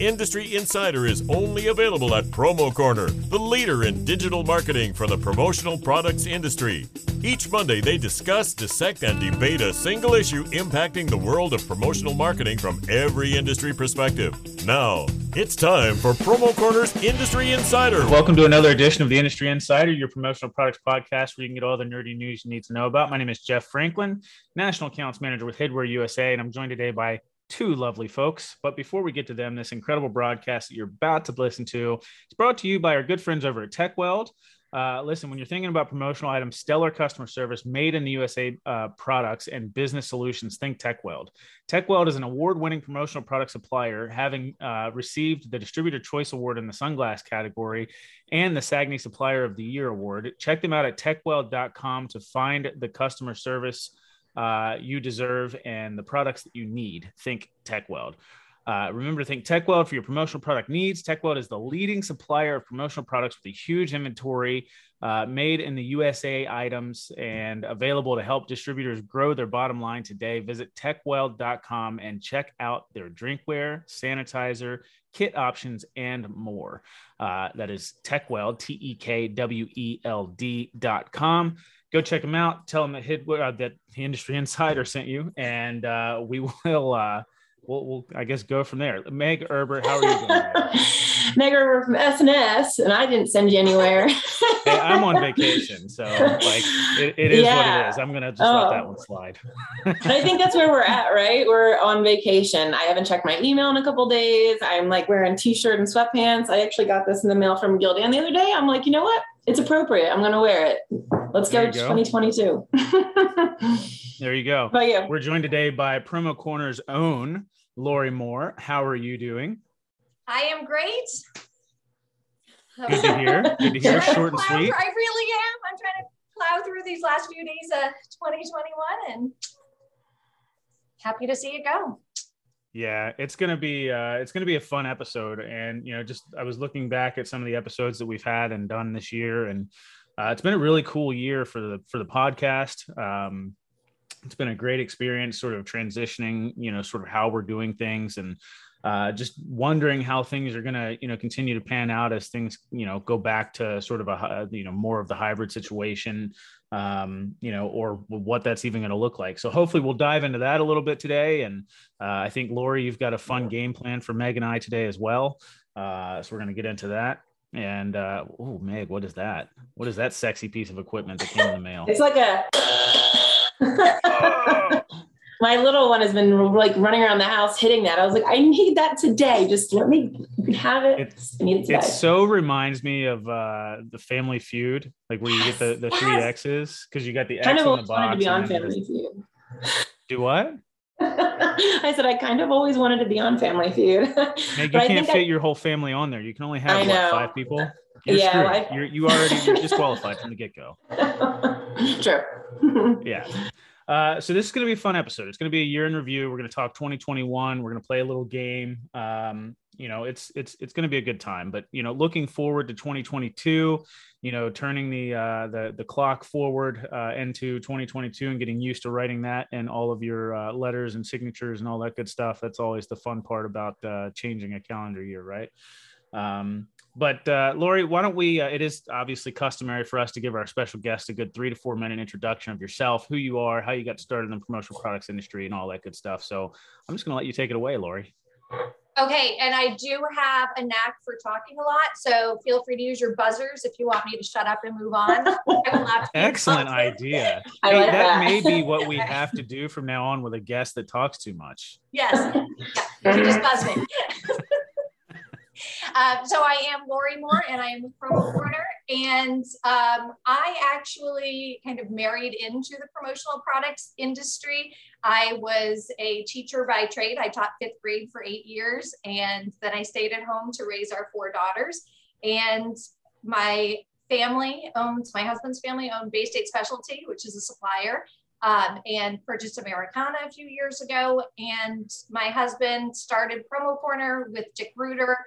Industry Insider is only available at Promo Corner, the leader in digital marketing for the promotional products industry. Each Monday, they discuss, dissect, and debate a single issue impacting the world of promotional marketing from every industry perspective. Now, it's time for Promo Corner's Industry Insider. Welcome to another edition of the Industry Insider, your promotional products podcast where you can get all the nerdy news you need to know about. My name is Jeff Franklin, National Accounts Manager with Headwear USA, and I'm joined today by two lovely folks. But before we get to them, this incredible broadcast that you're about to listen to is brought to you by our good friends over at Tekweld. Uh, listen, when you're thinking about promotional items, stellar customer service, made in the USA uh, products, and business solutions, think Tekweld. Tekweld is an award winning promotional product supplier, having uh, received the Distributor Choice Award in the sunglass category and the SAAGNY Supplier of the Year Award. Check them out at tekweld.com to find the customer service uh, you deserve and the products that you need. Think Tekweld. Uh, remember to think Tekweld for your promotional product needs. Tekweld is the leading supplier of promotional products with a huge inventory uh, made in the USA items and available to help distributors grow their bottom line today. Visit tekweld.com and check out their drinkware, sanitizer, kit options, and more. Uh, that is Tekweld, T E K W E L D.com go check them out. Tell them that hit uh, that the industry insider sent you, and uh, we will. Uh, we'll, we'll, I guess, go from there. Meg Herbert, how are you doing? Meg Herbert from S&S, and I didn't send you anywhere. hey, I'm on vacation, so like it, it is yeah. what it is. I'm gonna just oh. let that one slide. I think that's where we're at, right? We're on vacation. I haven't checked my email in a couple days. I'm like wearing t-shirt and sweatpants. I actually got this in the mail from Gildan the other day. I'm like, you know what? It's appropriate. I'm gonna wear it. Let's go, go. 2022. there you go. But yeah, we're joined today by Promo Corner's own Lori Moore. How are you doing? I am great. Good to hear. Good to hear. Short and sweet. I really am. I'm trying to plow through these last few days of 2021 and happy to see it go. Yeah, it's gonna be uh, it's gonna be a fun episode, and you know, just I was looking back at some of the episodes that we've had and done this year, and uh, it's been a really cool year for the for the podcast. Um, it's been a great experience, sort of transitioning, you know, sort of how we're doing things, and uh, just wondering how things are going to, you know, continue to pan out as things, you know, go back to sort of a, you know, more of the hybrid situation, um, you know, or what that's even going to look like. So hopefully we'll dive into that a little bit today. And uh, I think Lori, you've got a fun game plan for Meg and I today as well. Uh, so we're going to get into that. And uh, oh, Meg, what is that? What is that sexy piece of equipment that came in the mail? It's like a. oh. My little one has been like running around the house hitting that. I was like, I need that today. Just let me have it. It's, I need it today. It so reminds me of uh, the Family Feud, like where you get the, the yes. Three X's because you got the X kind of on the box. Wanted to be on Family Feud. Do what? I said I kind of always wanted to be on Family Feud. Meg, you can't fit I, your whole family on there. You can only have what, five people. You're yeah, well, I, you're you already you're disqualified from the get go. True. yeah. Uh, so this is going to be a fun episode. It's going to be a year in review. We're going to talk 2021. We're going to play a little game. Um, you know, it's it's it's going to be a good time. But you know, looking forward to 2022. You know, turning the uh, the the clock forward uh, into 2022 and getting used to writing that and all of your uh, letters and signatures and all that good stuff. That's always the fun part about uh, changing a calendar year, right? Um, but uh, Lori, why don't we? Uh, it is obviously customary for us to give our special guest a good three to four minute introduction of yourself, who you are, how you got started in the promotional products industry, and all that good stuff. So I'm just going to let you take it away, Lori. Okay, and I do have a knack for talking a lot, so feel free to use your buzzers if you want me to shut up and move on. Excellent idea. Hey, like that, that may be what we have to do from now on with a guest that talks too much. Yes, yeah. just buzz me. Uh, so I am Lori Moore and I am with Promo Corner. And um, I actually kind of married into the promotional products industry. I was a teacher by trade. I taught fifth grade for eight years. And then I stayed at home to raise our four daughters. And my family owns, my husband's family owned Bay State Specialty, which is a supplier. Um, and purchased Americana a few years ago. And my husband started Promo Corner with Dick Reuter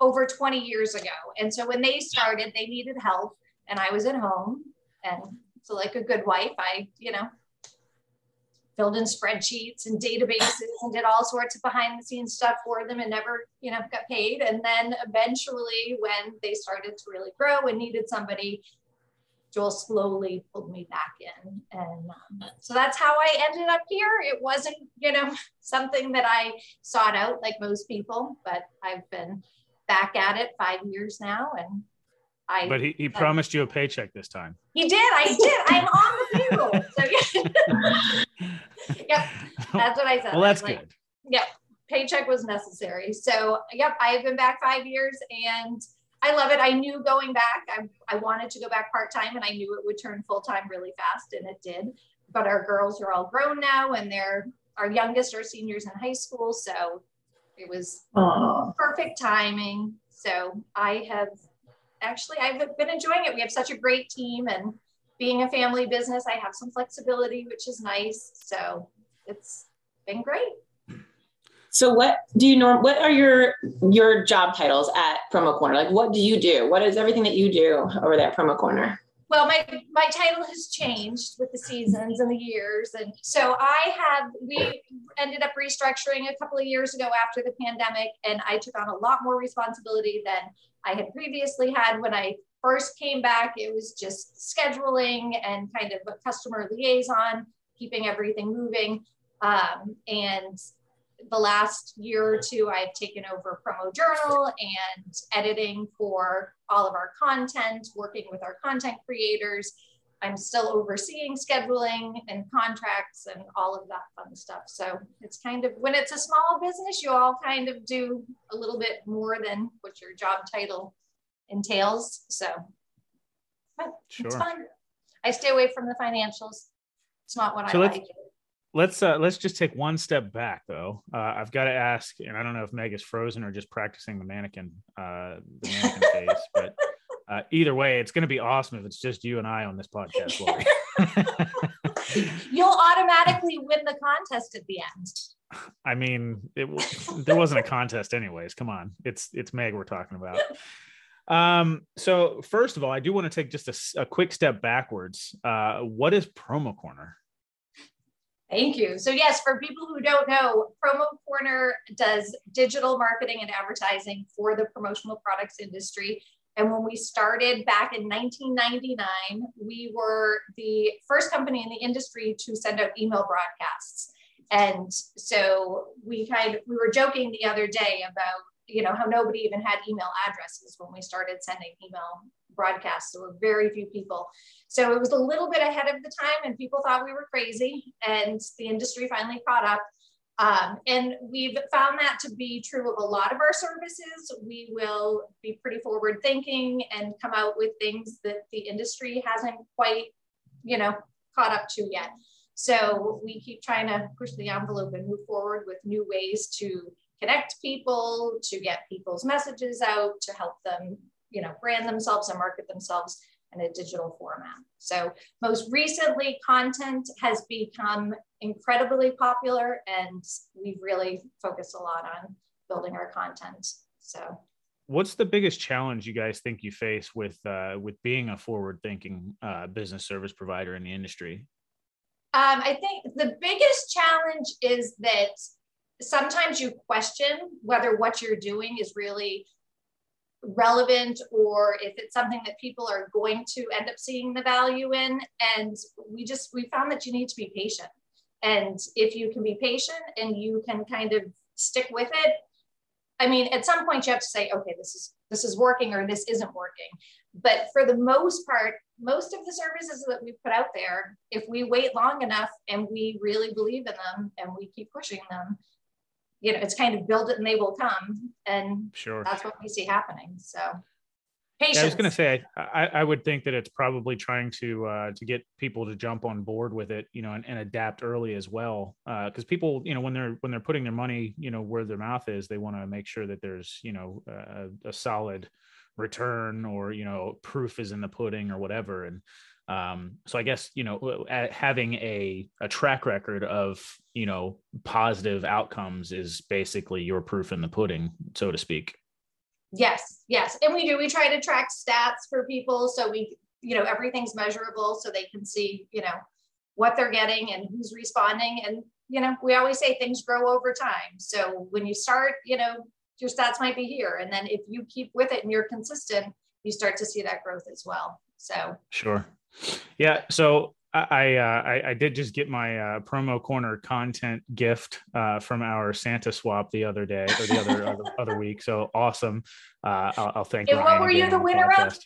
over 20 years ago. And so when they started, they needed help and I was at home. And so like a good wife, I, you know, filled in spreadsheets and databases and did all sorts of behind the scenes stuff for them and never, you know, got paid. And then eventually, when they started to really grow and needed somebody, Joel slowly pulled me back in. And um, so that's how I ended up here. It wasn't, you know, something that I sought out like most people, but I've been back at it five years now and I, but he, he promised you a paycheck this time. He did. I did. I'm on the payroll. So yeah. yep. That's what I said. Well, that's like, good. Yep. Paycheck was necessary. So yep, I have been back five years and I love it. I knew going back, I, I wanted to go back part-time and I knew it would turn full-time really fast and it did. But our girls are all grown now and they're our youngest are seniors in high school. So it was Aww. perfect timing. So I have actually I've been enjoying it. We have such a great team and being a family business, I have some flexibility, which is nice. So it's been great. So what do you know? What are your your job titles at Promo Corner? Like, what do you do? What is everything that you do over there at Promo Corner? Well, my my title has changed with the seasons and the years, and so I have we ended up restructuring a couple of years ago after the pandemic, and I took on a lot more responsibility than I had previously had when I first came back. It was just scheduling and kind of a customer liaison, keeping everything moving, um, and the last year or two, I've taken over Promo Journal and editing for all of our content, working with our content creators. I'm still overseeing scheduling and contracts and all of that fun stuff. So it's kind of when it's a small business, you all kind of do a little bit more than what your job title entails. So sure. it's fun. I stay away from the financials. It's not what so I like let's uh, let's just take one step back though. Uh, I've got to ask, and I don't know if Meg is frozen or just practicing the mannequin uh, the mannequin face, but uh, either way, it's going to be awesome if it's just you and I on this podcast. You'll automatically win the contest at the end. I mean, it, there wasn't a contest, anyways. Come on, it's it's Meg we're talking about. Um, so first of all, I do want to take just a, a quick step backwards. Uh, what is Promo Corner? Thank you. So, yes, for people who don't know, Promo Corner does digital marketing and advertising for the promotional products industry. And when we started back in 1999, we were the first company in the industry to send out email broadcasts. And so we kind of we were joking the other day about you know how nobody even had email addresses when we started sending email broadcasts. There were very few people. So it was a little bit ahead of the time, and people thought we were crazy, and the industry finally caught up. Um, and we've found that to be true of a lot of our services. We will be pretty forward thinking and come out with things that the industry hasn't quite, you know, caught up to yet. So we keep trying to push the envelope and move forward with new ways to connect people, to get people's messages out, to help them you know, brand themselves and market themselves in a digital format. So most recently, content has become incredibly popular and we've really focused a lot on building our content. So what's the biggest challenge you guys think you face with uh, with being a forward thinking uh, business service provider in the industry um, i think the biggest challenge is that sometimes you question whether what you're doing is really relevant or if it's something that people are going to end up seeing the value in. And we just we found that you need to be patient. And if you can be patient and you can kind of stick with it i mean at some point you have to say okay this is this is working or this isn't working. But for the most part most of the services that we put out there if we wait long enough and we really believe in them and we keep pushing them you know, it's kind of build it and they will come. And sure, that's what we see happening. So patience. Yeah, I was going to say, I, I would think that it's probably trying to uh, to get people to jump on board with it, you know, and, and adapt early as well. Because uh, people, you know, when they're when they're putting their money, you know, where their mouth is, they want to make sure that there's, you know, a, a solid return or you know proof is in the pudding or whatever and um, so I guess you know having a a track record of you know positive outcomes is basically your proof in the pudding, so to speak. Yes, yes, and we do. We try to track stats for people, so we you know everything's measurable, so they can see you know what they're getting and who's responding. And, you know, we always say things grow over time. So when you start, you know, your stats might be here. And then if you keep with it and you're consistent, you start to see that growth as well. So sure. Yeah. So I, uh, I, I did just get my uh, promo corner content gift uh, from our Santa swap the other day or the other other, other, week. So awesome! Uh, I'll, I'll, thank. And what were you the winner of?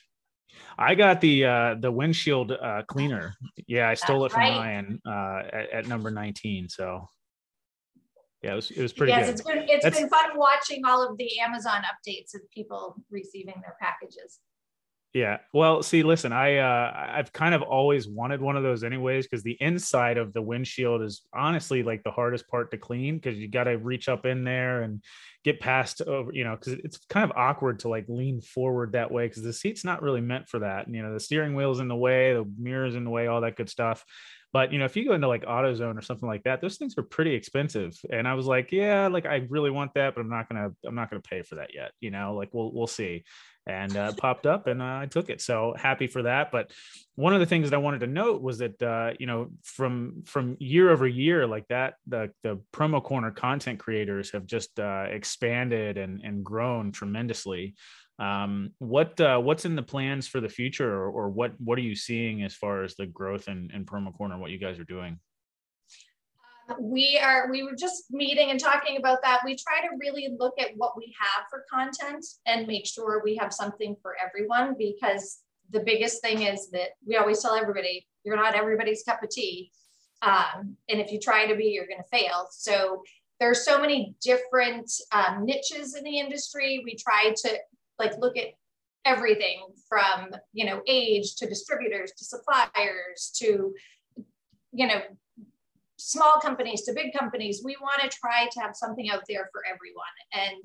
I got the uh, the windshield uh, cleaner. Yeah, I stole That's it from right. Ryan at, at, number nineteen. So yeah, it was it was pretty. Yes, good. it's been it's That's, been fun watching all of the Amazon updates of people receiving their packages. Yeah. Well, see, listen, I uh I've kind of always wanted one of those anyways because the inside of the windshield is honestly like the hardest part to clean because you got to reach up in there and get past over, you know, because it's kind of awkward to like lean forward that way because the seat's not really meant for that. And, you know, the steering wheel's in the way, the mirror's in the way, all that good stuff. But you know, if you go into like AutoZone or something like that, those things are pretty expensive. And I was like, yeah, like I really want that, but I'm not gonna, I'm not gonna pay for that yet. You know, like we'll we'll see and uh, popped up and uh, I took it. So happy for that. But one of the things that I wanted to note was that uh, you know from from year over year like that the the promo corner content creators have just uh, expanded and and grown tremendously. Um, what uh, what's in the plans for the future, or, or, what what are you seeing as far as the growth in, in promo corner? What you guys are doing? We are we were just meeting and talking about that. We try to really look at what we have for content and make sure we have something for everyone because the biggest thing is that we always tell everybody you're not everybody's cup of tea. Um, and if you try to be you're going to fail. So there's so many different um, niches in the industry. We try to like look at everything from you know age to distributors to suppliers to you know small companies to big companies, we want to try to have something out there for everyone. And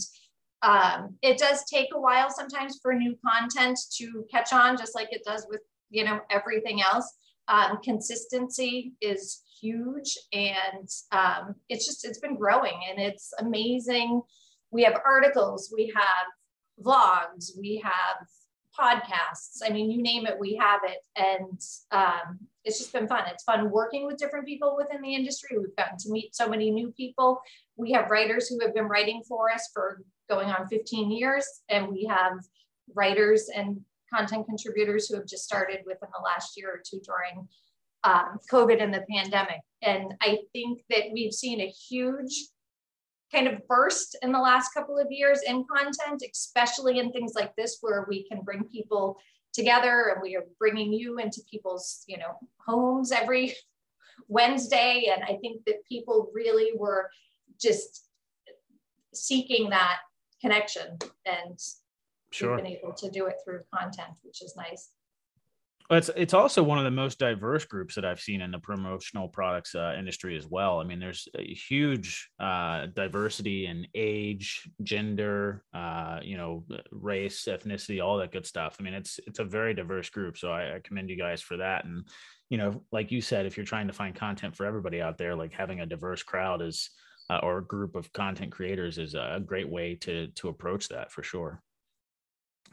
um, it does take a while sometimes for new content to catch on, just like it does with you know everything else. Um, consistency is huge, and um, it's just it's been growing, and it's amazing. We have articles, we have vlogs, we have podcasts. I mean, you name it, we have it. And um, it's just been fun. It's fun working with different people within the industry. We've gotten to meet so many new people. We have writers who have been writing for us for going on 15 years, and we have writers and content contributors who have just started within the last year or two during um, COVID and the pandemic. And I think that we've seen a huge kind of burst in the last couple of years in content, especially in things like this where we can bring people together and we are bringing you into people's you know homes every wednesday and i think that people really were just seeking that connection and sure. we've been able to do it through content which is nice it's it's also one of the most diverse groups that I've seen in the promotional products uh, industry as well. I mean, there's a huge uh, diversity in age, gender, uh, you know, race, ethnicity, all that good stuff. I mean, it's it's a very diverse group. So I, I commend you guys for that. And you know, like you said, if you're trying to find content for everybody out there, like having a diverse crowd is uh, or a group of content creators is a great way to to approach that for sure.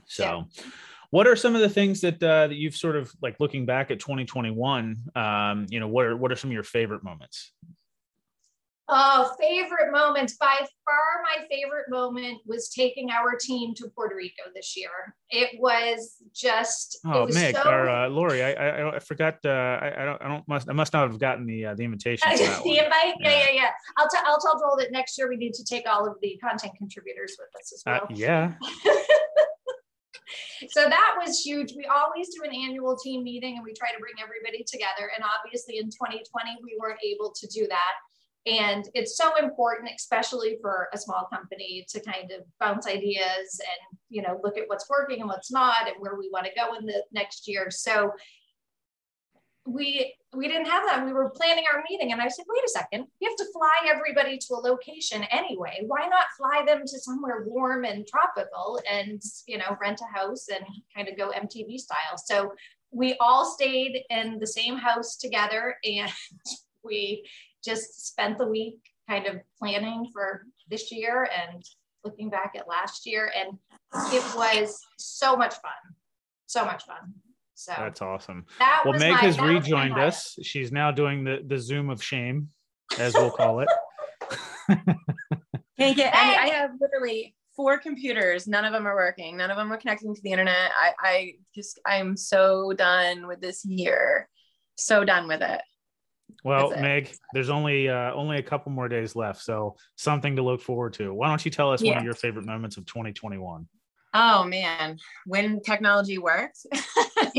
So. Yeah what are some of the things that uh, that you've sort of like looking back at 2021? Um, you know, what are what are some of your favorite moments? Oh, favorite moments. By far, my favorite moment was taking our team to Puerto Rico this year. It was just. Oh, was Meg so... or uh, Lori, I, I, I forgot. Uh, I, I don't I don't must I must not have gotten the uh, the invitation. the invite, yeah. yeah, yeah, yeah. I'll tell I'll tell Joel that next year we need to take all of the content contributors with us as uh, well. yeah. so that was huge. We always do an annual team meeting and we try to bring everybody together. And obviously in 2020, we weren't able to do that. And it's so important, especially for a small company, to kind of bounce ideas and you know look at what's working and what's not, and where we want to go in the next year. So we we didn't have that. We were planning our meeting, and I said, "Wait a second, we have to fly everybody to a location anyway. Why not fly them to somewhere warm and tropical, and you know, rent a house and kind of go MTV style?" So we all stayed in the same house together, and we just spent the week kind of planning for this year and looking back at last year, and it was so much fun, so much fun. So That's awesome. that Well, Meg my- has that was my rejoined highlight. us. She's now doing the the Zoom of shame, as we'll call it. Can't get any. I Hey! have literally four computers. None of them are working. None of them are connecting to the internet. I, I just, I'm so done with this year. So done with it. Well, it. Meg, there's only uh, only a couple more days left, so something to look forward to. Why don't you tell us one of your favorite moments of 2021? Oh man, when technology works.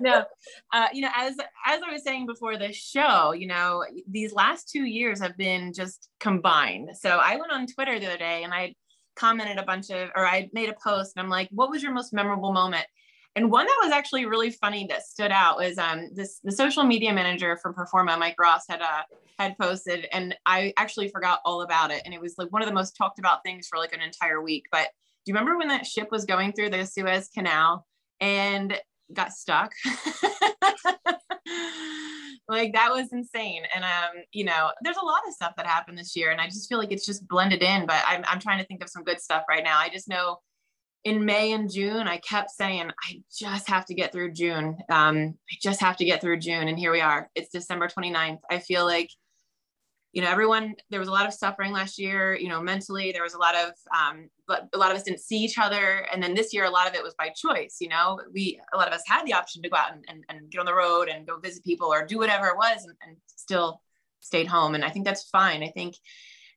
no, uh, you know, as as I was saying before the show, you know, these last two years have been just combined. So I went on Twitter the other day and I commented a bunch of, or I made a post and I'm like, what was your most memorable moment? And one that was actually really funny that stood out was um this the social media manager from Proforma, Mike Ross, had uh had posted, and I actually forgot all about it. And it was like one of the most talked about things for like an entire week. But do you remember when that ship was going through the Suez Canal and got stuck? like that was insane. And um, you know, there's a lot of stuff that happened this year, and I just feel like it's just blended in. But I'm I'm trying to think of some good stuff right now. I just know in May and June, I kept saying, I just have to get through June. Um, I just have to get through June. And here we are. It's December 29th. I feel like, you know, everyone, there was a lot of suffering last year, you know, mentally, there was a lot of, um, but a lot of us didn't see each other. And then this year, a lot of it was by choice. You know, we, a lot of us had the option to go out and, and, and get on the road and go visit people or do whatever it was and, and still stayed home. And I think that's fine. I think,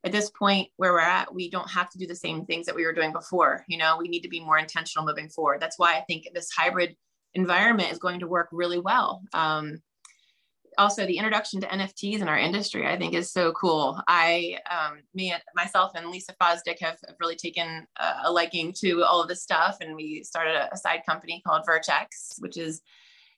at this point where we're at, we don't have to do the same things that we were doing before. You know, we need to be more intentional moving forward. That's why I think this hybrid environment is going to work really well. Um, also, the introduction to NFTs in our industry, I think, is so cool. I, um, me, myself, and Lisa Fosdick have, really taken a, a liking to all of this stuff, and we started a, a side company called Vertex, which is,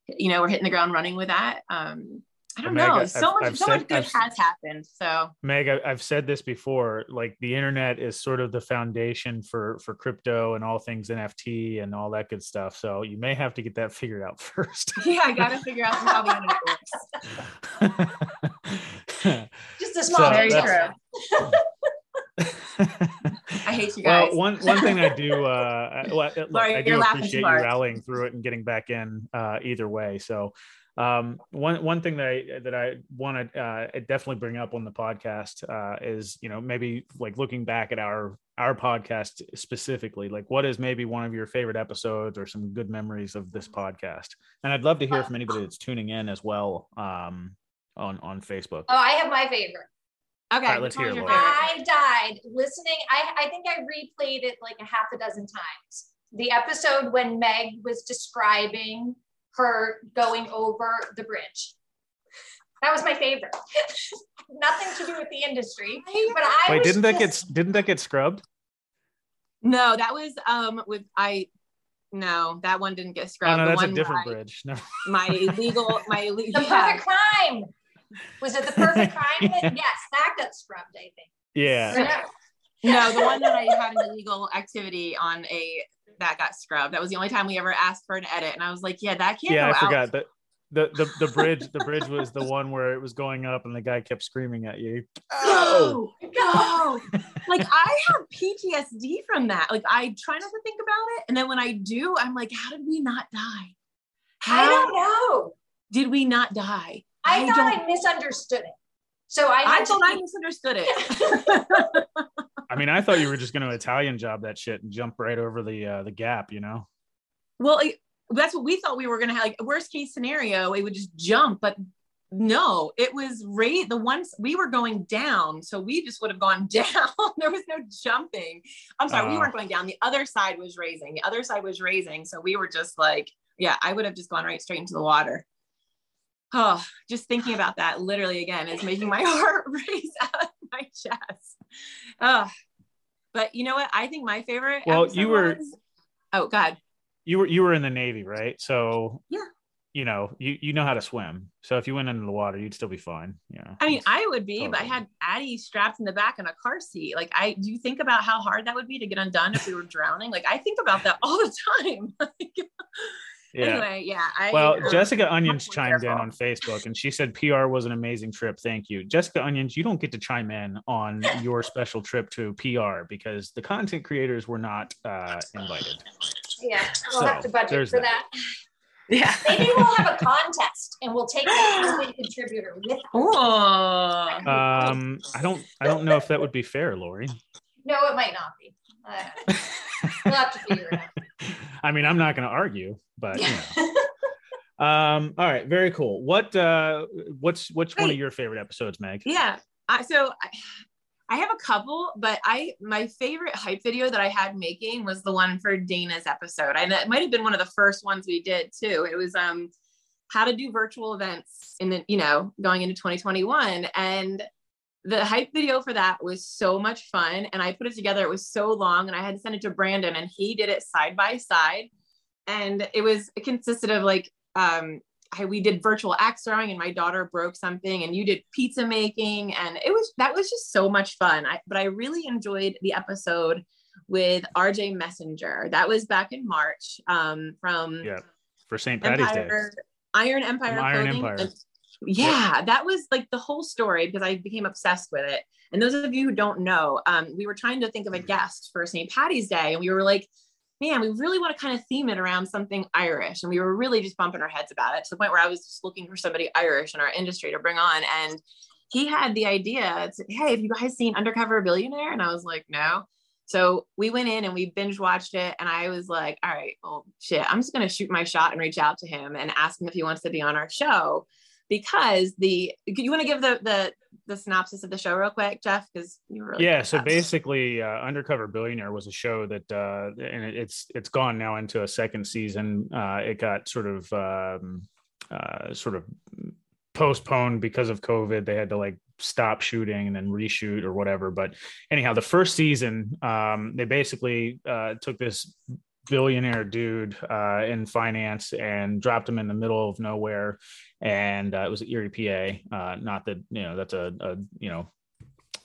you know, we're hitting the ground running with that. Um, I don't Meg, know. I've- so much, I've so said- much good I've- has happened. So Meg, I, I've said this before. Like the internet is sort of the foundation for for crypto and all things NFT and all that good stuff. So you may have to get that figured out first. yeah, I got to figure out how the internet works. Just a small So Very true. I hate you guys. well, one one thing I do, uh, I- well, I- look, Sorry, I do appreciate you rallying through it and getting back in uh, either way. So, um, one one thing that I that I want to uh, definitely bring up on the podcast uh, is you know maybe like looking back at our our podcast specifically, like what is maybe one of your favorite episodes or some good memories of this podcast? And I'd love to hear from anybody that's tuning in as well um, on on Facebook. Oh, I have my favorite. Okay, All right, let's hear it, your Laura. I died listening. I, I think I replayed it like a half a dozen times. The episode when Meg was describing her going over the bridge. That was my favorite. Nothing to do with the industry, but I Wait, didn't that just- get didn't that get scrubbed? No, that was um with I. No, that one didn't get Oh scrubbed. no, The that's a different where bridge. No. My illegal, my the illegal. perfect crime? Was it the perfect crime? Yes, that got scrubbed. I think. Yeah. No, the one that I had an illegal activity on a that got scrubbed. That was the only time we ever asked for an edit, and I was like, yeah, that can't. yeah, go I out. forgot that the, the the bridge the bridge was the one where it was going up and the guy kept screaming at you. Oh, oh. Go, go. like I have PTSD from that. Like I try not to think about it, and then when I do, I'm like, how did we not die? How I don't know. did we not die? I, thought I misunderstood it. So I, I had to thought I misunderstood it. I mean, I thought you were just going to Italian job that shit and jump right over the uh, the gap, you know. well, like, that's what we thought we were gonna have. Like worst case scenario, it would just jump, but no, it was right. The ones we were going down, so we just would have gone down. there was no jumping. I'm sorry, we Oh. weren't going down. The other side was raising. The other side was raising, so we were just like, yeah, I would have just gone right straight into the water. Oh, just thinking about that literally again is making my heart race out of my chest. Oh, but you know what? I think my favorite. Well, you were- was- oh God, You were you were in the Navy, right? So Yeah. you know you you know how to swim. So if you went into the water, you'd still be fine. Know. I mean, I would be, but I had Addie strapped in the back in a car seat. Like, I do you think about how hard that would be to get undone if we were drowning? Like, I think about that all the time. Like, yeah. Anyway, yeah. I, Well, um, Jessica Onions more chimed in on Facebook and she said PR was an amazing trip. Thank you. Jessica Onions, you don't get to chime in on your special trip to PR because the content creators were not uh, invited. Yeah, we'll have to budget for that. that. Yeah. Maybe we'll have a contest and we'll take that COVID contributor with us. Oh. Um, I don't, I don't know if that would be fair, Lori. No, it might not be. Uh, we'll have to figure it out. I mean, I'm not going to argue, but you know. Um, all right, very cool. What, uh, what's, which one of your favorite episodes, Meg? Yeah. I, so I, I have a couple, but I my favorite hype video that I had making was the one for Dana's episode. And it might have been one of the first ones we did too. It was um how to do virtual events in the, you know, going into 2021. And the hype video for that was so much fun. And I put it together. It was so long and I had to send it to Brandon and he did it side by side. And it was it consisted of like um I, we did virtual axe throwing and my daughter broke something and you did pizza making and it was that was just so much fun I, but i really enjoyed the episode with rj messenger that was back in march um, from Yeah, for St. Patty's empire iron empire Iron. Empire. Yeah that was like the whole story because i became obsessed with it and those of you who don't know um, we were trying to think of a guest for st patty's day and we were like man, we really want to kind of theme it around something Irish. And we were really just bumping our heads about it to the point where I was just looking for somebody Irish in our industry to bring on. And he had the idea to, hey, have you guys seen Undercover Billionaire? And I was like, no. So we went in and we binge watched it. And I was like, all right, well, shit, I'm just going to shoot my shot and reach out to him and ask him if he wants to be on our show. Because the, could you want to give the, the, the synopsis of the show real quick, Jeff? Because you were really yeah so basically uh, undercover billionaire was a show that uh and it- it's it's gone now into a second season. Uh it got sort of um uh sort of postponed because of covid. They had to like stop shooting and then reshoot or whatever. But anyhow the first season um they basically uh took this billionaire dude uh in finance and dropped him in the middle of nowhere and uh, it was Erie, PA. Uh, not that you know that's a, a you know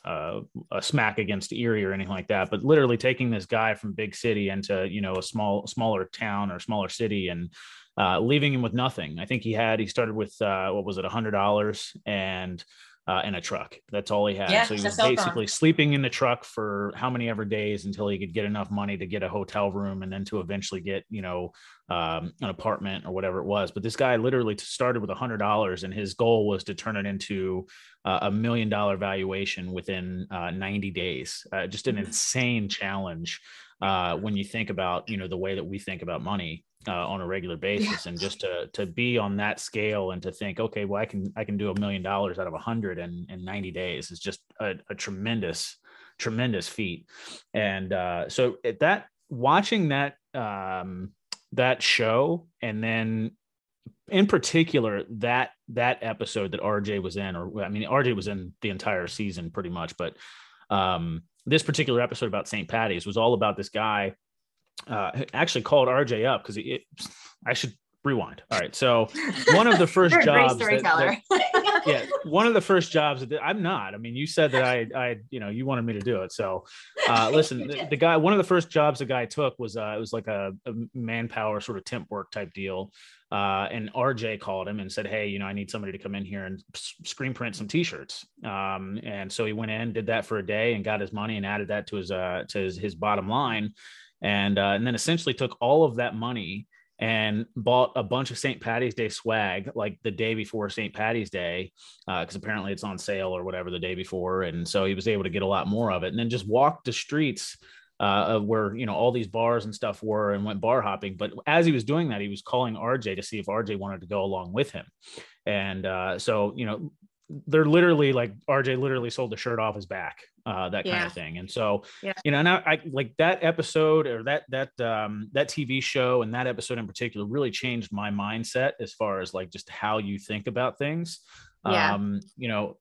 uh, a smack against Erie or anything like that, but literally taking this guy from big city into you know a small smaller town or smaller city and uh, leaving him with nothing. I think he had he started with uh, what was it a hundred dollars and uh, and a truck. That's all he had. Yeah, so he was basically sleeping in the truck for how many ever days until he could get enough money to get a hotel room and then to eventually get you know um, an apartment or whatever it was. But this guy literally started with a hundred dollars, and his goal was to turn it into uh, a million dollar valuation within uh, 90 days. Uh, just an insane challenge uh, when you think about you know the way that we think about money uh, on a regular basis, and just to to be on that scale and to think, okay, well, I can I can do a million dollars out of a hundred in in 90 days is just a, a tremendous tremendous feat. And uh, so at that watching that um, that show and then in particular that that episode that RJ was in or I mean RJ was in the entire season pretty much but um this particular episode about St. Patty's was all about this guy uh actually called RJ up because I should rewind. All right. So one of the 1st You're a great jobs that- that- yeah one of the first jobs that i'm not. I mean you said that i i you know you wanted me to do it. So uh listen the, the guy one of the first jobs the guy took was uh it was like a, a manpower sort of temp work type deal. Uh and rj called him and said hey you know i need somebody to come in here and screen print some t-shirts. Um and so he went in did that for a day and got his money and added that to his uh to his, his bottom line and uh and then essentially took all of that money and bought a bunch of St. Patty's Day swag like the day before St. Patty's Day, because apparently it's on sale or whatever the day before. And so he was able to get a lot more of it and then just walked the streets uh, where, you know, all these bars and stuff were and went bar hopping. But as he was doing that, he was calling RJ to see if RJ wanted to go along with him. And uh, so, you know, they're literally like RJ literally sold the shirt off his back, uh, that kind Yeah. of thing. And so, Yeah. you know, now I like that episode or that that um, that TV show and that episode in particular really changed my mindset as far as like just how you think about things. Yeah. Um, you know,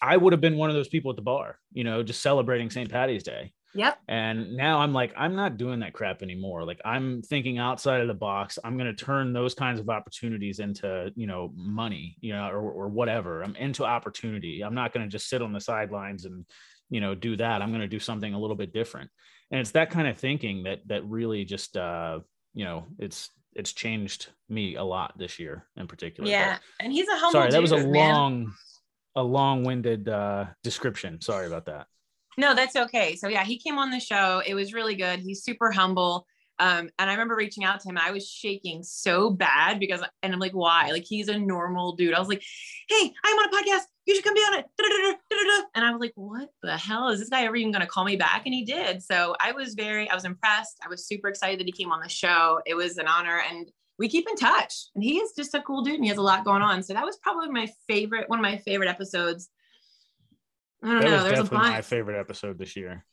I would have been one of those people at the bar, you know, just celebrating St. Patty's Day. Yep. And now I'm like, I'm not doing that crap anymore. Like I'm thinking outside of the box. I'm going to turn those kinds of opportunities into, you know, money, you know, or, or whatever. I'm into opportunity. I'm not going to just sit on the sidelines and, you know, do that. I'm going to do something a little bit different. And it's that kind of thinking that, that really just, uh, you know, it's, it's changed me a lot this year in particular. But- Yeah. And he's a humble sorry, that was a man. long, a long-winded uh, description. Sorry about that. No, that's okay. So yeah, he came on the show. It was really good. He's super humble. Um, and I remember reaching out to him. I was shaking so bad because, and I'm like, why? Like he's a normal dude. I was like, hey, I'm on a podcast. You should come be on it. And I was like, what the hell is this guy ever even going to call me back? And he did. So I was very, I was impressed. I was super excited that he came on the show. It was an honor. And we keep in touch. And he is just a cool dude and he has a lot going on. So that was probably my favorite, one of my favorite episodes. I don't that know. Was There's definitely my favorite episode this year.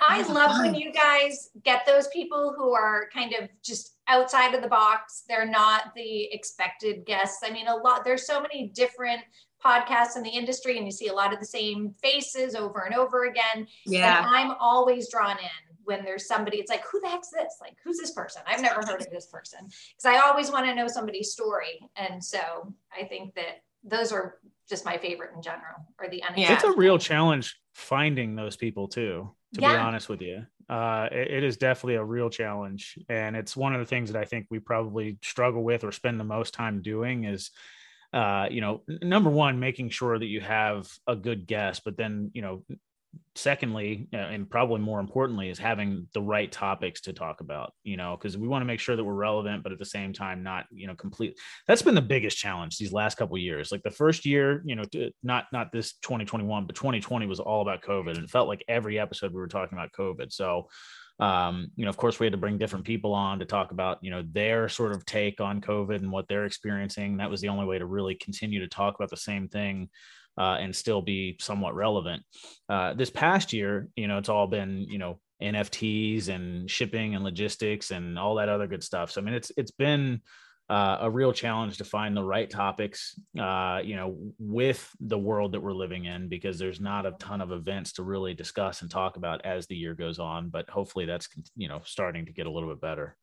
I love when you guys get those people who are kind of just outside of the box. They're not the expected guests. I mean, a lot, there's so many different podcasts in the industry, and you see a lot of the same faces over and over again. Yeah. And I'm always drawn in when there's somebody, it's like, who the heck's this? Like, who's this person? I've never heard of this person. Because I always want to know somebody's story. And so I think that those are just my favorite in general, or the unexpected. It's a real challenge finding those people too to yeah. be honest with you. Uh, it, it is definitely a real challenge. And it's one of the things that I think we probably struggle with or spend the most time doing is, uh, you know, number one, making sure that you have a good guest, but then, you know, secondly uh, and probably more importantly is having the right topics to talk about you know because we want to make sure that we're relevant but at the same time not you know complete that's been the biggest challenge these last couple years. Like the first year you know not not this 2021 but 2020 was all about covid and it felt like every episode we were talking about covid. So um, you know, of course, we had to bring different people on to talk about, you know, their sort of take on COVID and what they're experiencing. That was the only way to really continue to talk about the same thing uh, and still be somewhat relevant. Uh, this past year, you know, it's all been, you know, NFTs and shipping and logistics and all that other good stuff. So I mean, it's it's been uh, a real challenge to find the right topics, uh, you know, with the world that we're living in, because there's not a ton of events to really discuss and talk about as the year goes on. But hopefully, that's you know starting to get a little bit better.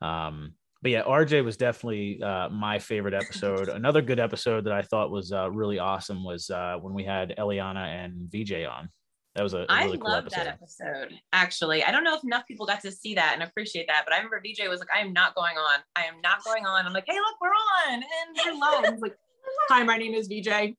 Um, but yeah, RJ was definitely uh, my favorite episode. Another good episode that I thought was uh, really awesome was uh, when we had Eliana and VJ on. That was a, a really I cool loved that episode. Actually, I don't know if enough people got to see that and appreciate that, but I remember VJ was like, "I am not going on. I am not going on." I'm like, "Hey, look, we're on, and we're live." like, "Hi, my name is VJ."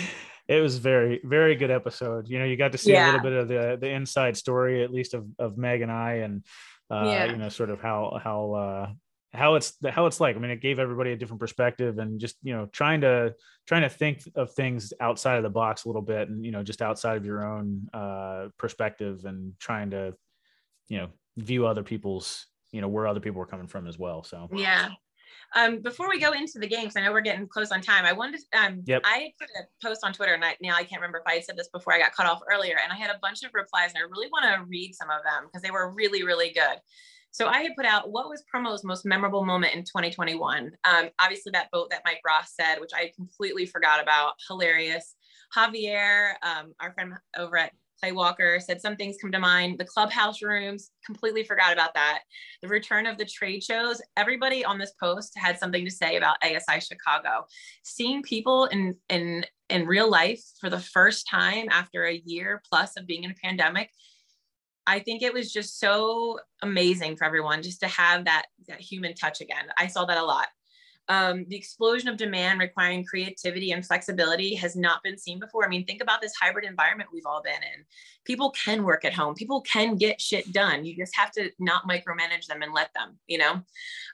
it was very very good episode you know you got to see yeah. a little bit of the the inside story at least of, of meg and i and uh, yeah. you know, sort of how how uh, how it's how it's like. I mean, it gave everybody a different perspective, and just you know, trying to trying to think of things outside of the box a little bit, and you know, just outside of your own uh, perspective, and trying to you know view other people's you know where other people are coming from as well. So yeah. Um, before we go into the games, I know we're getting close on time. I wanted to, um, yep. I put a post on Twitter and I, now I can't remember if I said this before I got cut off earlier and I had a bunch of replies and I really want to read some of them because they were really, really good. So I had put out what was promo's most memorable moment in 2021. Um, obviously that boat that Mike Ross said, which I completely forgot about, hilarious. Javier, um, our friend over at Clay Walker said some things come to mind. The clubhouse rooms, completely forgot about that. The return of the trade shows. Everybody on this post had something to say about ASI Chicago. Seeing people in in in real life for the first time after a year plus of being in a pandemic, I think it was just so amazing for everyone just to have that that human touch again. I saw that a lot. Um, the explosion of demand requiring creativity and flexibility has not been seen before. I mean, think about this hybrid environment we've all been in. People can work at home, people can get shit done. You just have to not micromanage them and let them, you know?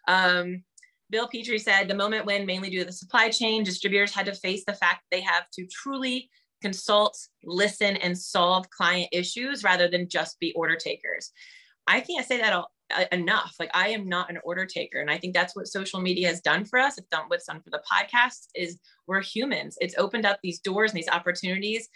Um, Bill Petrie said the moment when, mainly due to the supply chain, distributors had to face the fact they have to truly consult, listen, and solve client issues rather than just be order takers. I can't say that all, enough. Like I am not an order taker. And I think that's what social media has done for us. It's done what's done for the podcast is we're humans. It's opened up these doors and these opportunities.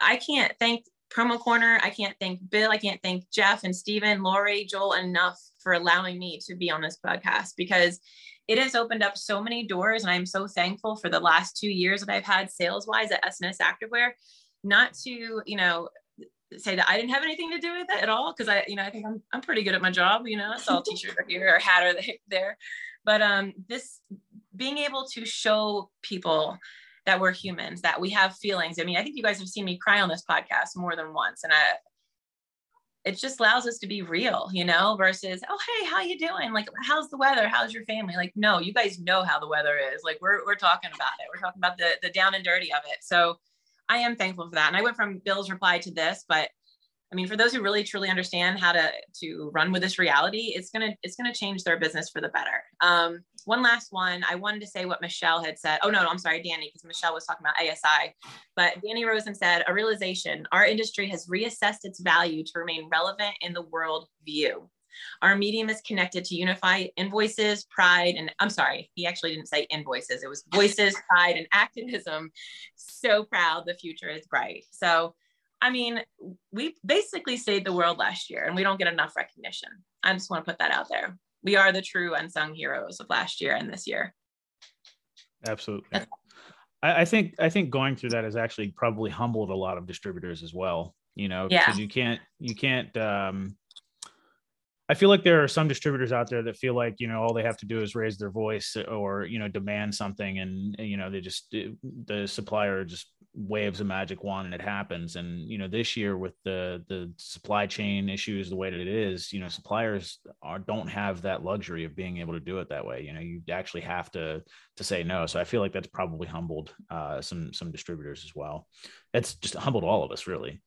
I can't thank Promo Corner. I can't thank Bill. I can't thank Jeff and Stephen, Lori, Joel enough for allowing me to be on this podcast because it has opened up so many doors. And I'm so thankful for the last two years that I've had sales wise at S&S Activewear. Not to, you know, say that I didn't have anything to do with it at all because I, you know, I think I'm I'm pretty good at my job. You know, I saw a t-shirt here or hat or there, but um, this being able to show people that we're humans, that we have feelings. I mean, I think you guys have seen me cry on this podcast more than once, and I. It just allows us to be real, you know, versus, oh, hey, how you doing? Like, how's the weather? How's your family? Like, no, you guys know how the weather is. Like, we're, we're talking about it. We're talking about the, the down and dirty of it. So I am thankful for that. And I went from Bill's reply to this, but I mean, for those who really truly understand how to to run with this reality, it's gonna it's gonna change their business for the better. Um, one last one, I wanted to say what Michelle had said. Oh no, no I'm sorry, Danny, because Michelle was talking about ASI. But Danny Rosen said, a realization: our industry has reassessed its value to remain relevant in the world view. Our medium is connected to unify invoices, pride, and I'm sorry, he actually didn't say invoices. It was voices, pride, and activism. So proud, the future is bright. So I mean, we basically saved the world last year and we don't get enough recognition. I just want to put that out there. We are the true unsung heroes of last year and this year. Absolutely. I, I think I think going through that has actually probably humbled a lot of distributors as well. You know, because Yeah. you can't you can't um I feel like there are some distributors out there that feel like you know all they have to do is raise their voice or you know demand something and you know they just the supplier just waves a magic wand and it happens. And you know this year with the the supply chain issues the way that it is you know suppliers are don't have that luxury of being able to do it that way. You know you actually have to to say no. So i feel like that's probably humbled uh some some distributors as well. It's just humbled all of us really.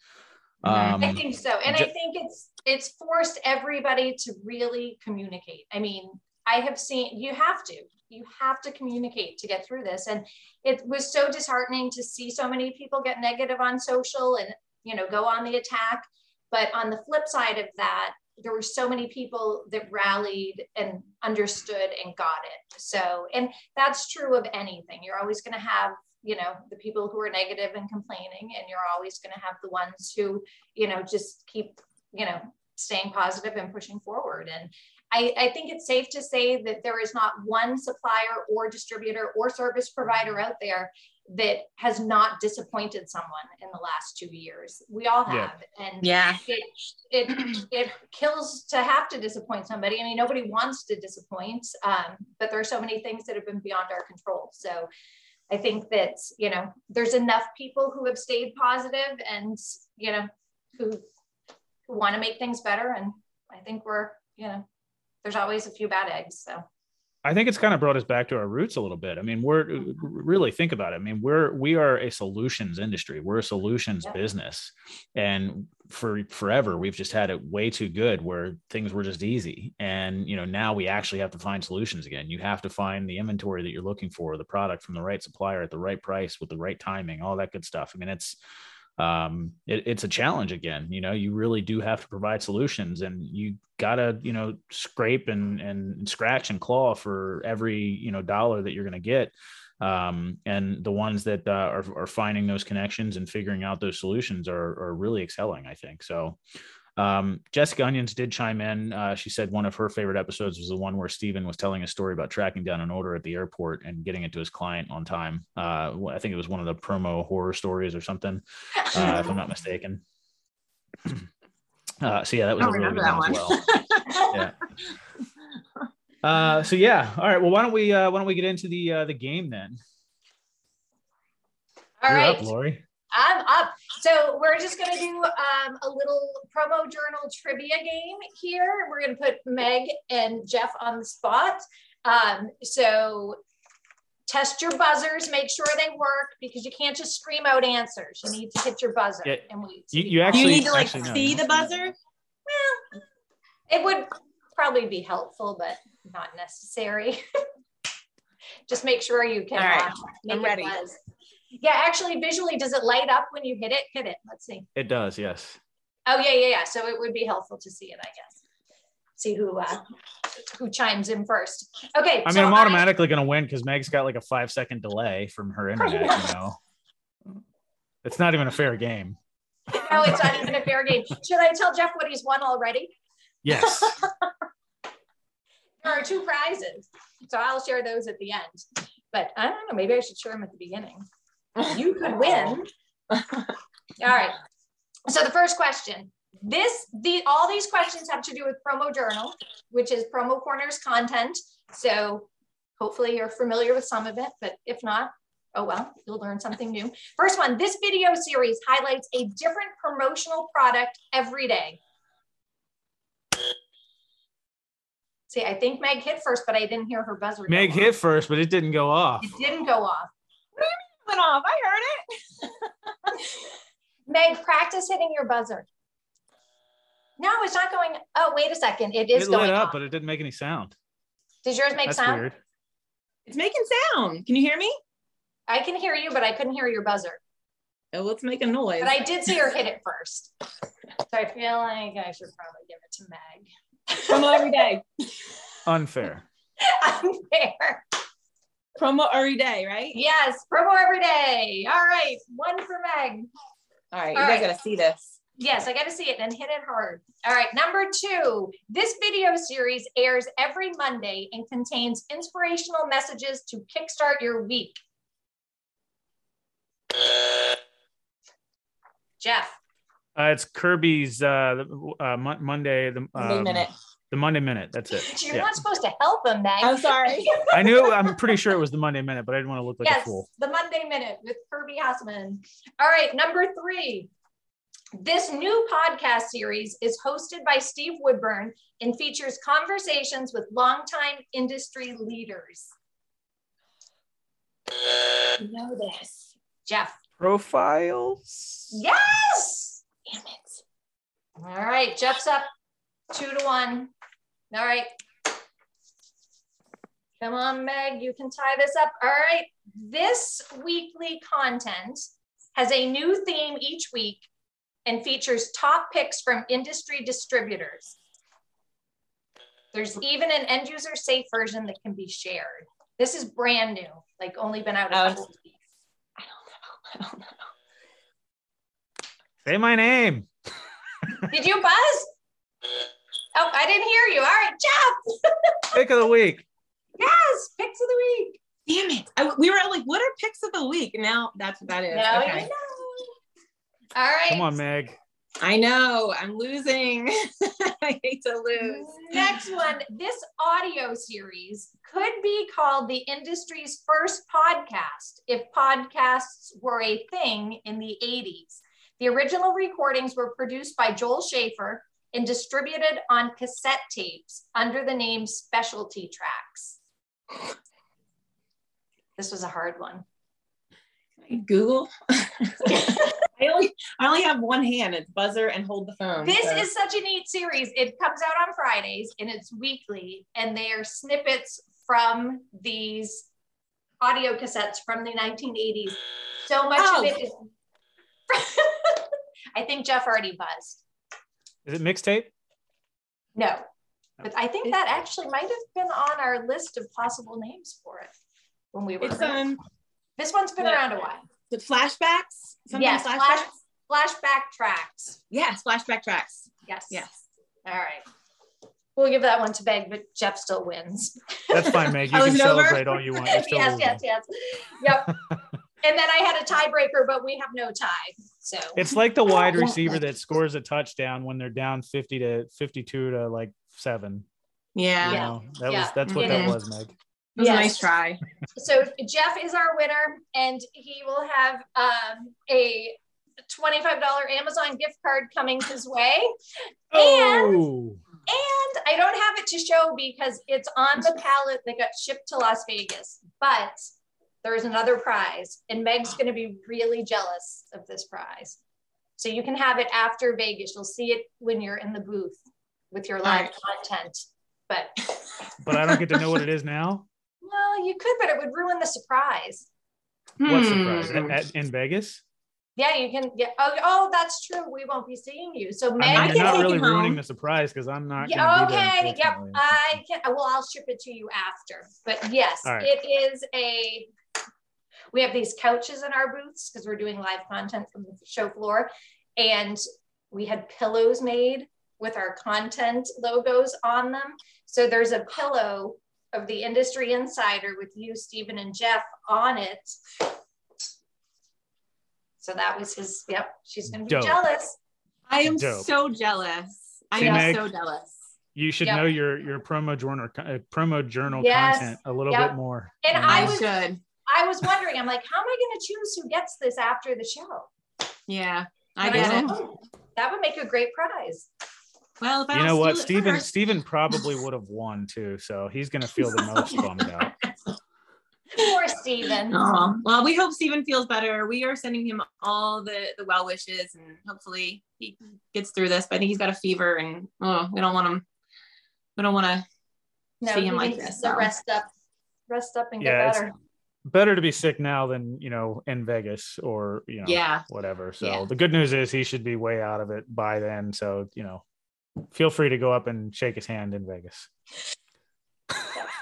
Um I think so. And I think it's it's forced everybody to really communicate. I mean, I have seen you have to. You have to communicate to get through this. And it was so disheartening to see so many people get negative on social and you know go on the attack. But on the flip side of that, there were so many people that rallied and understood and got it. So, and that's true of anything. You're always going to have, you know, the people who are negative and complaining, and you're always going to have the ones who, you know, just keep, you know, staying positive and pushing forward. And I, I think it's safe to say that there is not one supplier or distributor or service provider out there that has not disappointed someone in the last two years. We all Yeah. have. And Yeah. it it it kills to have to disappoint somebody. I mean, nobody wants to disappoint, um, but there are so many things that have been beyond our control. So I think that you know there's enough people who have stayed positive and you know who who want to make things better, and I think we're you know there's always a few bad eggs. So I think it's kind of brought us back to our roots a little bit. I mean, we're uh, really think about it. I mean, we're we are a solutions industry. We're a solutions Yeah. business, and for forever we've just had it way too good where things were just easy. And you know, now we actually have to find solutions again. You have to find the inventory that you're looking for, the product from the right supplier at the right price with the right timing, all that good stuff. I mean, it's um it, it's a challenge again you know you really do have to provide solutions and you gotta you know scrape and and scratch and claw for every you know dollar that you're to get. Um and the ones that uh, are, are finding those connections and figuring out those solutions are are really excelling i think. So um jessica onions did chime in uh, she said one of her favorite episodes was the one where Steven was telling a story about tracking down an order at the airport and getting it to his client on time uh i think it was one of the promo horror stories or something uh, if I'm not mistaken. Uh, so yeah, that was a really good remember one as well. Yeah. Uh, so yeah, all right. Well, why don't we uh, why don't we get into the uh, the game then? all You're right. Lori. I'm up. So we're just going to do um, a little promo journal trivia game here. We're going to put Meg and Jeff on the spot. Um, so test your buzzers, make sure they work because you can't just scream out answers. You need to hit your buzzer Yeah, and wait. you- you actually- you need to like actually, no. see the buzzer? Well, it would probably be helpful, but not necessary. just make sure you can. All right, uh, make I'm ready. buzz. Yeah, actually, visually, does it light up when you hit it? Hit it. Let's see. It does, yes. Oh yeah, yeah, yeah. So it would be helpful to see it, I guess. See who uh, who chimes in first. Okay. I mean, so I'm automatically going to win because Meg's got like a five second delay from her internet. You know, it's not even a fair game. no, it's not even a fair game. Should I tell Jeff what he's won already? Yes. There are two prizes, so I'll share those at the end. But I don't know. Maybe I should share them at the beginning. You could win. All right. So the first question. This the all these questions have to do with promo journal, which is promo corners content. So hopefully you're familiar with some of it, but if not, oh well, you'll learn something new. First one, this video series highlights a different promotional product every day. See, I think Meg hit first, but I didn't hear her buzzer. Meg hit first, but it didn't go off. It didn't go off. Went off. I heard it. Meg, practice hitting your buzzer. No, it's not going. Oh, wait a second. It is it going lit up, off. but it didn't make any sound. Does yours make That's sound? weird. It's making sound. Can you hear me? I can hear you, but I couldn't hear your buzzer. Oh, let's make a noise. But I did see her hit it first. So I feel like I should probably give it to Meg. Promo every day. Unfair. Unfair. Promo every day, right? Yes, promo every day. All right, one for Meg. All right, All you guys right. gotta see this. Yes, I got to see it and hit it hard. All right, number two. This video series airs every Monday and contains inspirational messages to kickstart your week. Jeff. Uh, it's Kirby's uh, uh, Monday. The Monday um, minute. The Monday minute. That's it. You're Yeah. not supposed to help him, Meg. I'm sorry. I knew. I'm pretty sure it was the Monday minute, but I didn't want to look like a yes, fool. the Monday Minute with Kirby Hasselman. All right, number three. This new podcast series is hosted by Steve Woodburn and features conversations with longtime industry leaders. You know this. Jeff. Profiles. Yes. Damn it. All right, Jeff's up two to one. All right. Come on, Meg, you can tie this up. All right. This weekly content has a new theme each week and features top picks from industry distributors. There's even an end user safe version that can be shared. This is brand new, like only been out a Oh. couple of weeks. I don't know. I don't know. Say my name. Did you buzz? Oh, I didn't hear you. All right, Jeff. Pick of the week. Yes, picks of the week. Damn it. I, we were like, what are picks of the week? Now that's what that is. Now you okay. know. All right. Come on, Meg. I know. I'm losing. I hate to lose. Next one. This audio series could be called the industry's first podcast if podcasts were a thing in the 80s. The original recordings were produced by Joel Schaefer and distributed on cassette tapes under the name Specialty Tracks. This was a hard one. Google. I only I only have one hand. It's buzzer and hold the phone. This so- is such a neat series. It comes out on Fridays and it's weekly, and they are snippets from these audio cassettes from the 1980s. So much Oh. of it is. I think Jeff already buzzed. Is it mixtape? No, but I think that actually might have been on our list of possible names for it when we were. it's um this one's been yeah. around a while. the flashbacks. Something Yes, flashbacks. flash, flashback tracks. Yes, flashback tracks. Yes. Yes. All right. We'll give that one to Meg, but Jeff still wins. That's fine, Meg. You Oh, can is it over? celebrate all you want. Still yes, losing. yes, yes. Yep. and then I had a tiebreaker, but we have no tie. So It's like the wide receiver that scores a touchdown when they're down 50 to 52 to like seven. Yeah. You know, that Yeah. was that's what It that is. was, Meg. It was Yes. a nice try. so Jeff is our winner, and he will have um, a $25 Amazon gift card coming his way. Oh, And I don't have it to show because it's on the pallet that got shipped to Las Vegas. But there's another prize, and Meg's going to be really jealous of this prize. So you can have it after Vegas. You'll see it when you're in the booth with your live Alright. content. But but I don't get to know what it is now. well, you could, but it would ruin the surprise. What Hmm. surprise? At, at- in Vegas? Yeah, you can. Yeah. Oh, oh, that's true. We won't be seeing you. So Meg, I mean, you're can not take really it home. ruining the surprise because I'm not. Yeah, gonna be there, okay. Yep. I can. Well, I'll ship it to you after. But yes, All right. it is a. We have these couches in our booths because we're doing live content from the show floor, and we had pillows made with our content logos on them. So there's a pillow of the industry insider with you, Stephen, and Jeff on it. So that was his. Yep, she's gonna be Dope. jealous. I am Dope. so jealous. I See, am Meg? so jealous. You should Yep. know your your promo journal uh, promo journal Yes. content a little Yep. bit more. And? I I was- should. I was wondering, I'm like, how am I going to choose who gets this after the show? Yeah. I And get said, it. "Oh, that would make a great prize. Well, if I you know what? steal it Steven first- Steven probably would have won too, so he's gonna feel the most bummed out. Poor Steven. Oh, well, we hope Steven feels better. We are sending him all the, the well wishes and hopefully he gets through this. But I think he's got a fever and oh, we don't want him, we don't want to no, see him he like needs this. to so. rest up, rest up and Yeah, get it's- better. Better to be sick now than you know in Vegas or you know Yeah. whatever. So Yeah. the good news is he should be way out of it by then. So you know, feel free to go up and shake his hand in Vegas.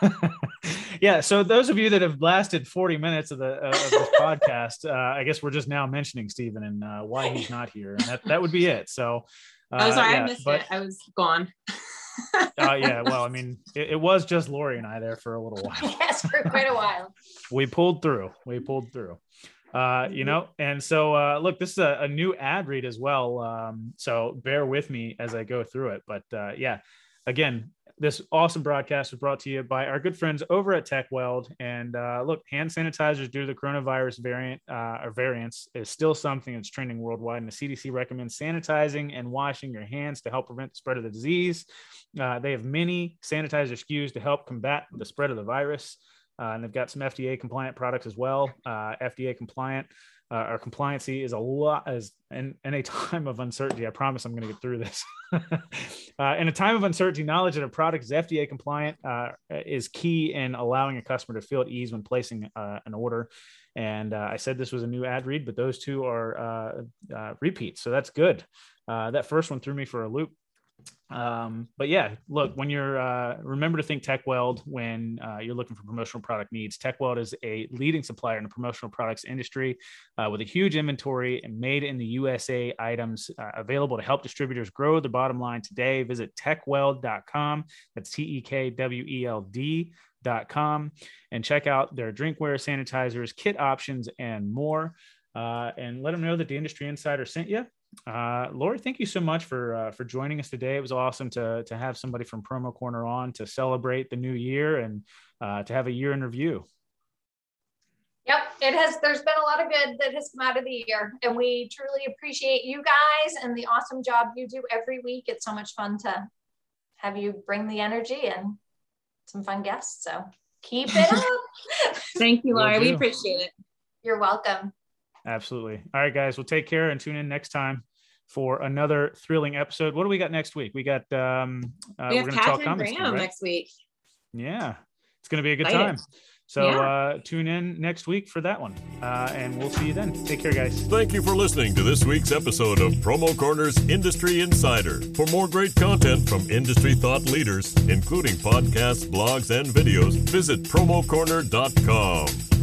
yeah. So those of you that have lasted 40 minutes of the uh, of this podcast, uh, I guess we're just now mentioning Stephen and uh, why he's not here, and that that would be it. So. Uh, oh, sorry, yeah, I missed but, it. I was gone. Uh, yeah, well, I mean, it, it was just Lori and I there for a little while. yes, for quite a while. we pulled through we pulled through uh you know and so uh look this is a, a new ad read as well um so bear with me as i go through it but uh yeah again this awesome broadcast was brought to you by our good friends over at Tekweld. And uh, look, hand sanitizers due to the coronavirus variant uh, or variants is still something that's trending worldwide. And the CDC recommends sanitizing and washing your hands to help prevent the spread of the disease. Uh, they have many sanitizer SKUs to help combat the spread of the virus. Uh, and they've got some FDA compliant products as well. Uh, FDA compliant uh, our compliancy is a lot as in, in a time of uncertainty. I promise I'm going to get through this. uh, in a time of uncertainty, knowledge that a product is FDA compliant uh, is key in allowing a customer to feel at ease when placing uh, an order. And uh, I said this was a new ad read, but those two are uh, repeats, so that's good. that first one threw me for a loop um, but yeah look when you're uh, remember to think Tech Tekweld when uh, you're looking for promotional product needs. Tech Tekweld is a leading supplier in the promotional products industry uh, with a huge inventory and made in the usa items uh, available to help distributors grow their bottom line today. Visit tekweld.com that's t-e-k-w-e-l-d dot com and check out their drinkware sanitizers kit options and more. Uh, and let them know that the industry insider sent you uh, Lori, thank you so much for uh, for joining us today. It was awesome to to have somebody from Promo Corner on to celebrate the new year and uh, to have a year in review. Yep, it has. There's been a lot of good that has come out of the year, and we truly appreciate you guys and the awesome job you do every week. It's so much fun to have you bring the energy and some fun guests. So keep it up. Thank you, Lori. We appreciate it. You're welcome. Absolutely. All right, guys. We'll take care and tune in next time for another thrilling episode. What do we got next week? We got um uh, We we're gonna talk Catherine comics, Graham right? next week. Yeah, it's gonna be a good Excited. time. So Yeah. uh, tune in next week for that one, uh, and we'll see you then. Take care, guys. Thank you for listening to this week's episode of Promo Corner's Industry Insider. For more great content from industry thought leaders, including podcasts, blogs, and videos, visit promocorner.com.